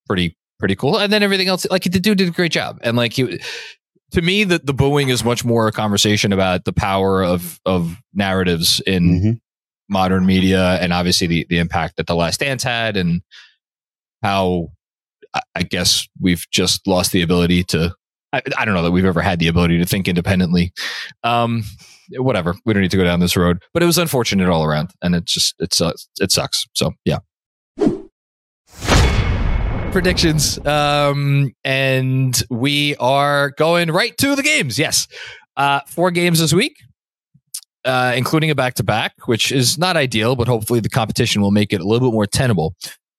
Pretty pretty cool. And then everything else, like the dude did a great job. And like he to me, the, the booing is much more a conversation about the power of of narratives in mm-hmm. modern media, and obviously the the impact that the Last Dance had, and how I guess we've just lost the ability to. I, I don't know that we've ever had the ability to think independently. Um, whatever, we don't need to go down this road, but it was unfortunate all around, and it just it's it sucks. So yeah predictions. Um, and we are going right to the games. Yes. Uh, four games this week, uh, including a back to back, which is not ideal, but hopefully the competition will make it a little bit more tenable.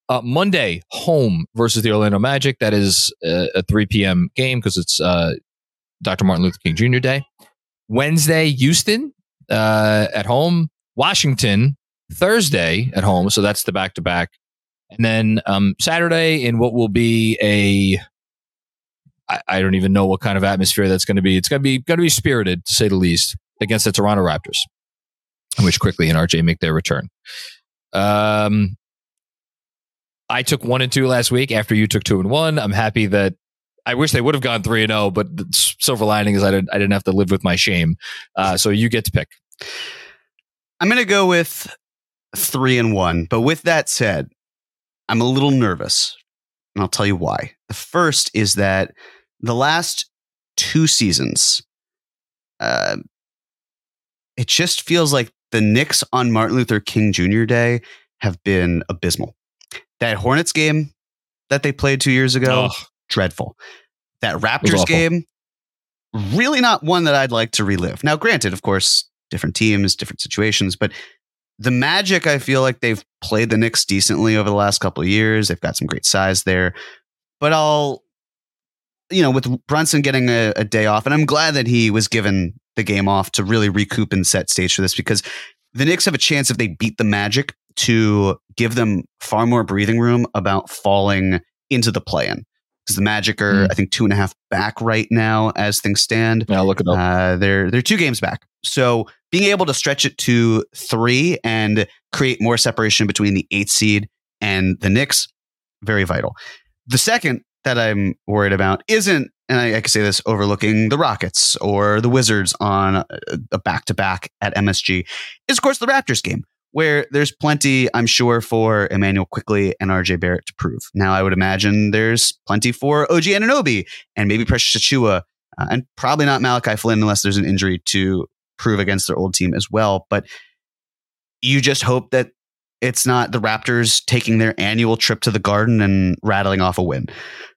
Uh, Monday, home versus the Orlando Magic. That is a, a 3 p.m. game because it's uh, Dr. Martin Luther King Jr. Day. Wednesday, Houston uh, at home. Washington, Thursday at home. So that's the back to back. And then um, Saturday in what will be a I, I don't even know what kind of atmosphere that's going to be. It's going to be going to be spirited to say the least against the Toronto Raptors, which Quickley and RJ make their return. Um, I took one and two last week after you took two and one. I'm happy that I wish they would have gone three and zero, but the silver lining is I didn't I didn't have to live with my shame. Uh, so you get to pick. I'm going to go with three and one. But with that said, I'm a little nervous. and I'll tell you why. The first is that the last two seasons, uh, it just feels like the Knicks on Martin Luther King Jr. Day have been abysmal. That Hornets game that they played two years ago, Oh, dreadful. That Raptors game, really not one that I'd like to relive. Now, granted, of course, different teams, different situations, but the Magic, I feel like they've played the Knicks decently over the last couple of years. They've got some great size there. But I'll, you know, with Brunson getting a, a day off, and I'm glad that he was given the game off to really recoup and set stage for this because the Knicks have a chance if they beat the Magic to give them far more breathing room about falling into the play in. Because the Magic are, Mm. I think, two and a half back right now as things stand. yeah, look it up. Uh, they're they're two games back. So being able to stretch it to three and create more separation between the eighth seed and the Knicks, very vital. The second that I'm worried about isn't, and I, I can say this, overlooking the Rockets or the Wizards on a back to back at MSG, is of course the Raptors game. Where there's plenty, I'm sure, for Immanuel Quickley and RJ Barrett to prove. Now, I would imagine there's plenty for OG Anunoby and maybe Precious Achiuwa uh, and probably not Malachi Flynn unless there's an injury to prove against their old team as well. But you just hope that it's not the Raptors taking their annual trip to the Garden and rattling off a win.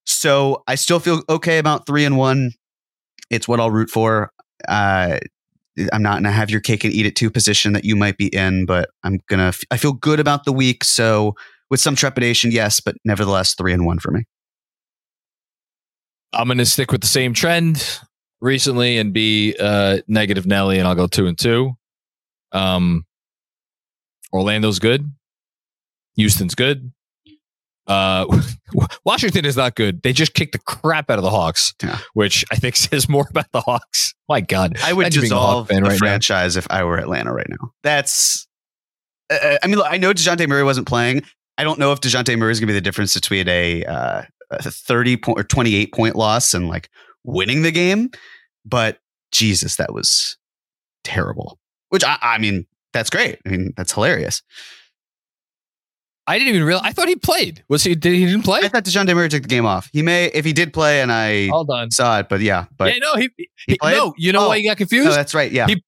So I still feel okay about three and one. It's what I'll root for. Uh, I'm not in a have your cake and eat it too position that you might be in, but I'm gonna. f- I feel good about the week. So with some trepidation, yes, but nevertheless, three and one for me. I'm going to stick with the same trend recently and be uh, negative Nelly, and I'll go two and two. Um, Orlando's good. Houston's good. Uh, (laughs) Washington is not good. They just kicked the crap out of the Hawks, Yeah. which I think (laughs) says more about the Hawks. My God, I would Imagine being a Hawk dissolve the right now. franchise if I were Atlanta right now. That's. Uh, I mean, look, I know Dejounte Murray wasn't playing. I don't know if Dejounte Murray is going to be the difference between a, uh, a thirty point or twenty eight point loss and like winning the game, but Jesus, that was terrible. Which I, I mean, that's great. I mean, that's hilarious. I didn't even realize. I thought he played. Was he? Did he didn't play? I thought Dejounte Murray took the game off. He may, if he did play, and I Hold on. saw it, but yeah, but yeah, no, he, he, played? no. You know Oh. why he got confused? no, that's right. Yeah, He-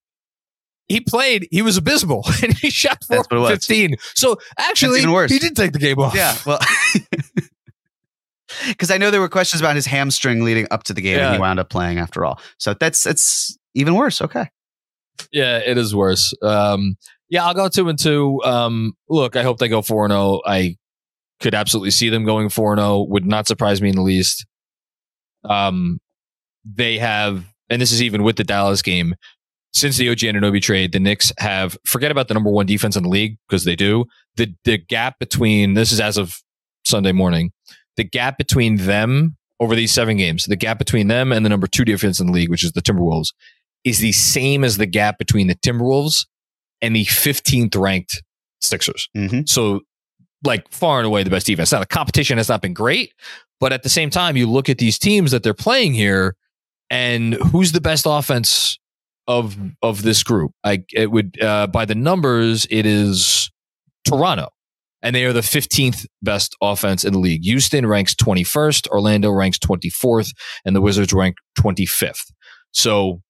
he played. He was abysmal, (laughs) and he shot four That's what it was. fifteen. So actually, even worse. he did take the game off. Yeah, well, (laughs) because I know there were questions about his hamstring leading up to the game, and he wound up playing after all. So that's it's even worse. Okay, yeah, it is worse. Um, yeah, I'll go two and two. Um, look, I hope they go four and zero. I could absolutely see them going four and zero. Would not surprise me in the least. Um, they have, and this is even with the Dallas game. Since the OG Anunoby trade, the Knicks have forget about the number one defense in the league because they do. The the gap between this is as of Sunday morning. The gap between them over these seven games, the gap between them and the number two defense in the league, which is the Timberwolves, is the same as the gap between the Timberwolves and the 15th ranked Sixers. mm-hmm. So, like, far and away the best defense. Now, the competition has not been great, but at the same time, you look at these teams that they're playing here, and who's the best offense of of this group? I it would uh, by the numbers, it is Toronto, and they are the 15th best offense in the league. Houston ranks 21st, Orlando ranks 24th, and the Wizards rank 25th. So.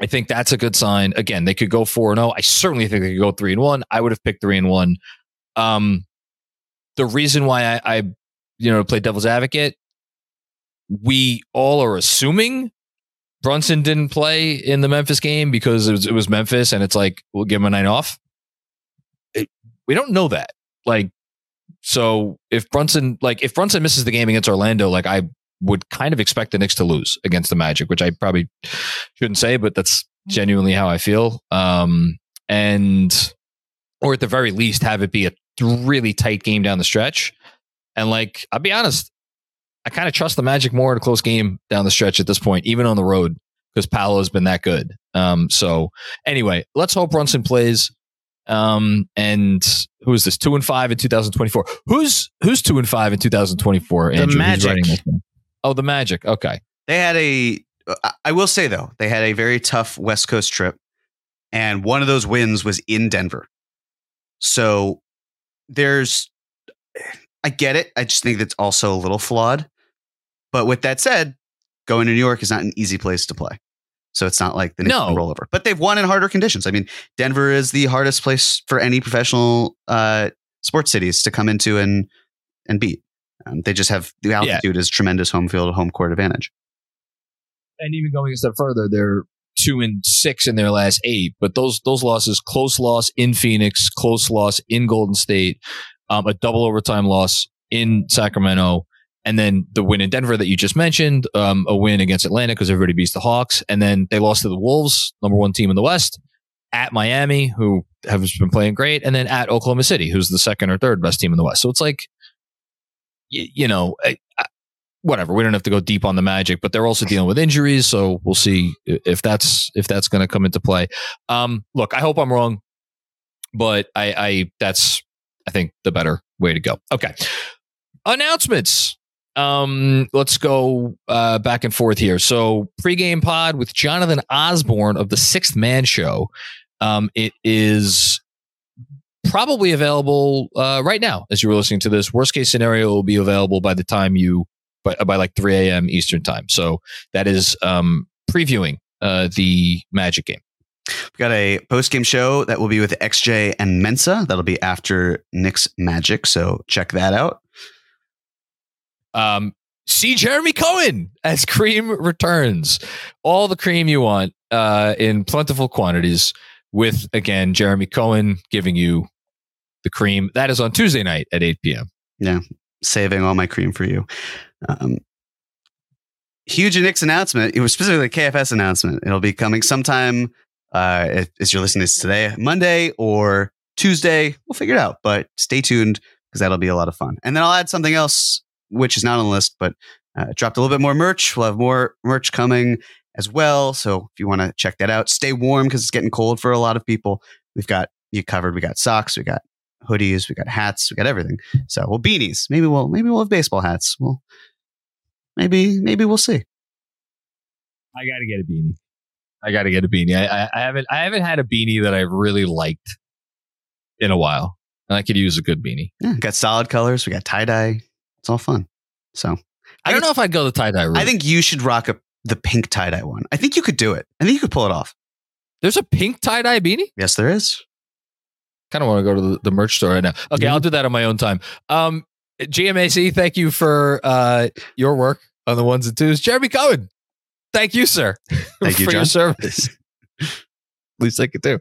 I think that's a good sign. Again, they could go four and zero. I certainly think they could go three and one. I would have picked three and one. Um, the reason why I, I, you know, play devil's advocate, we all are assuming Brunson didn't play in the Memphis game because it was, it was Memphis, and it's like we'll give him a night off. It, we don't know that. Like, so if Brunson, like, if Brunson misses the game against Orlando, like I would kind of expect the Knicks to lose against the Magic, which I probably shouldn't say, but that's genuinely how I feel. Um, and or at the very least have it be a really tight game down the stretch. And like, I'll be honest, I kind of trust the Magic more in a close game down the stretch at this point, even on the road, because Paolo has been that good. Um, so anyway, let's hope Brunson plays. Um, and who is this? Two and five in 2024. Who's who's two and five in 2024? The Andrew? Who's Magic. Writing this one? Oh, the Magic. Okay. they had a, I will say though, they had a very tough West Coast trip, and one of those wins was in Denver. So there's, I get it. I just think that's also a little flawed. But with that said, going to New York is not an easy place to play. So it's not like the Knicks No. can roll over. But they've won in harder conditions. I mean, Denver is the hardest place for any professional uh, sports cities to come into and and beat. Um, they just have the altitude is tremendous home field, home court advantage. and even going a step further, they're two and six in their last eight. But those those losses, close loss in Phoenix, close loss in Golden State, um, a double overtime loss in Sacramento, and then the win in Denver that you just mentioned, um, a win against Atlanta because everybody beats the Hawks, and then they lost to the Wolves, number one team in the West. At Miami, who have been playing great, and then at Oklahoma City, who's the second or third best team in the West. So it's like, you, you know, I, I, whatever. We don't have to go deep on the Magic, but they're also dealing with injuries, so we'll see if that's if that's going to come into play. Um, look, I hope I'm wrong, but I, I that's I think the better way to go. Okay, announcements. Um, let's go uh, back and forth here. So pregame pod with Jonathan Osborne of the Sixth Man Show. Um, it is probably available uh, right now as you were listening to this. Worst case scenario, will be available by the time you by, by like 3 a.m. Eastern time. So that is um, previewing uh, the Magic game. We've got a post game show that will be with XJ and Mensa. That'll be after Knicks Magic. So check that out. Um, see Jeremy Cohen as (laughs) Cream returns. All the cream you want uh, in plentiful quantities. With again Jeremy Cohen giving you the cream. That is on Tuesday night at 8 p.m. Yeah, saving all my cream for you. Um, huge Knicks announcement. It was specifically a KFS announcement. It'll be coming sometime uh, if- as you're listening to this today, Monday or Tuesday. We'll figure it out, but stay tuned because that'll be a lot of fun. And then I'll add something else, which is not on the list, but uh, dropped a little bit more merch. We'll have more merch coming as well. So if you want to check that out, stay warm because it's getting cold for a lot of people. We've got you covered. We got socks. We got hoodies. We got hats. We got everything. So well, beanies. Maybe we'll maybe we'll have baseball hats. Well, maybe maybe we'll see. I got to get a beanie. I got to get a beanie. I, I, I haven't I haven't had a beanie that I really liked in a while. And I could use a good beanie. Yeah, got solid colors. We got tie dye. It's all fun. So I don't know if I'd go the tie dye route. I think you should rock a, the pink tie dye one. I think you could do it. I think you could pull it off. there's a pink tie dye beanie. Yes, there is. Kind of want to go to the, the merch store right now. Okay, Mhm. I'll do that on my own time. Um, GMAC, thank you for uh, your work on the ones and twos. Jeremy Cohen, thank you, sir, (laughs) Thank you, for your service. (laughs) At least I could do.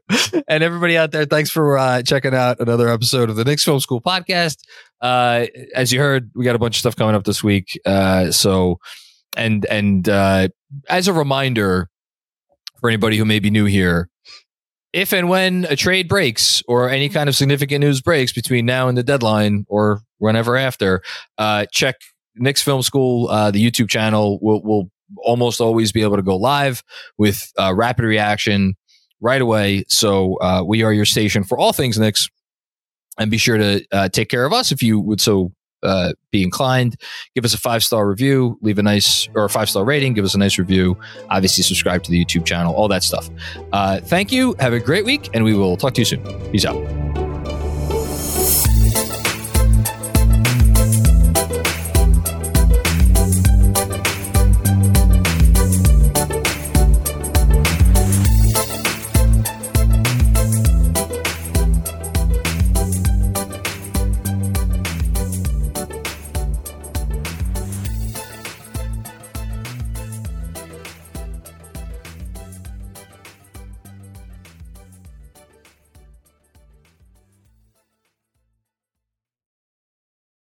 And everybody out there, thanks for uh, checking out another episode of the Knicks Film School podcast. Uh, as you heard, we got a bunch of stuff coming up this week. Uh, so, and and uh, as a reminder for anybody who may be new here, if and when a trade breaks or any kind of significant news breaks between now and the deadline or whenever after, uh, check Knicks Film School, uh, the YouTube channel. We'll, we'll almost always be able to go live with uh, rapid reaction right away. So uh, we are your station for all things Knicks. And be sure to uh, take care of us if you would so uh, be inclined. Give us a five star review, leave a nice or a five star rating, give us a nice review. Obviously, subscribe to the YouTube channel, all that stuff. Uh, thank you. Have a great week, and we will talk to you soon. Peace out.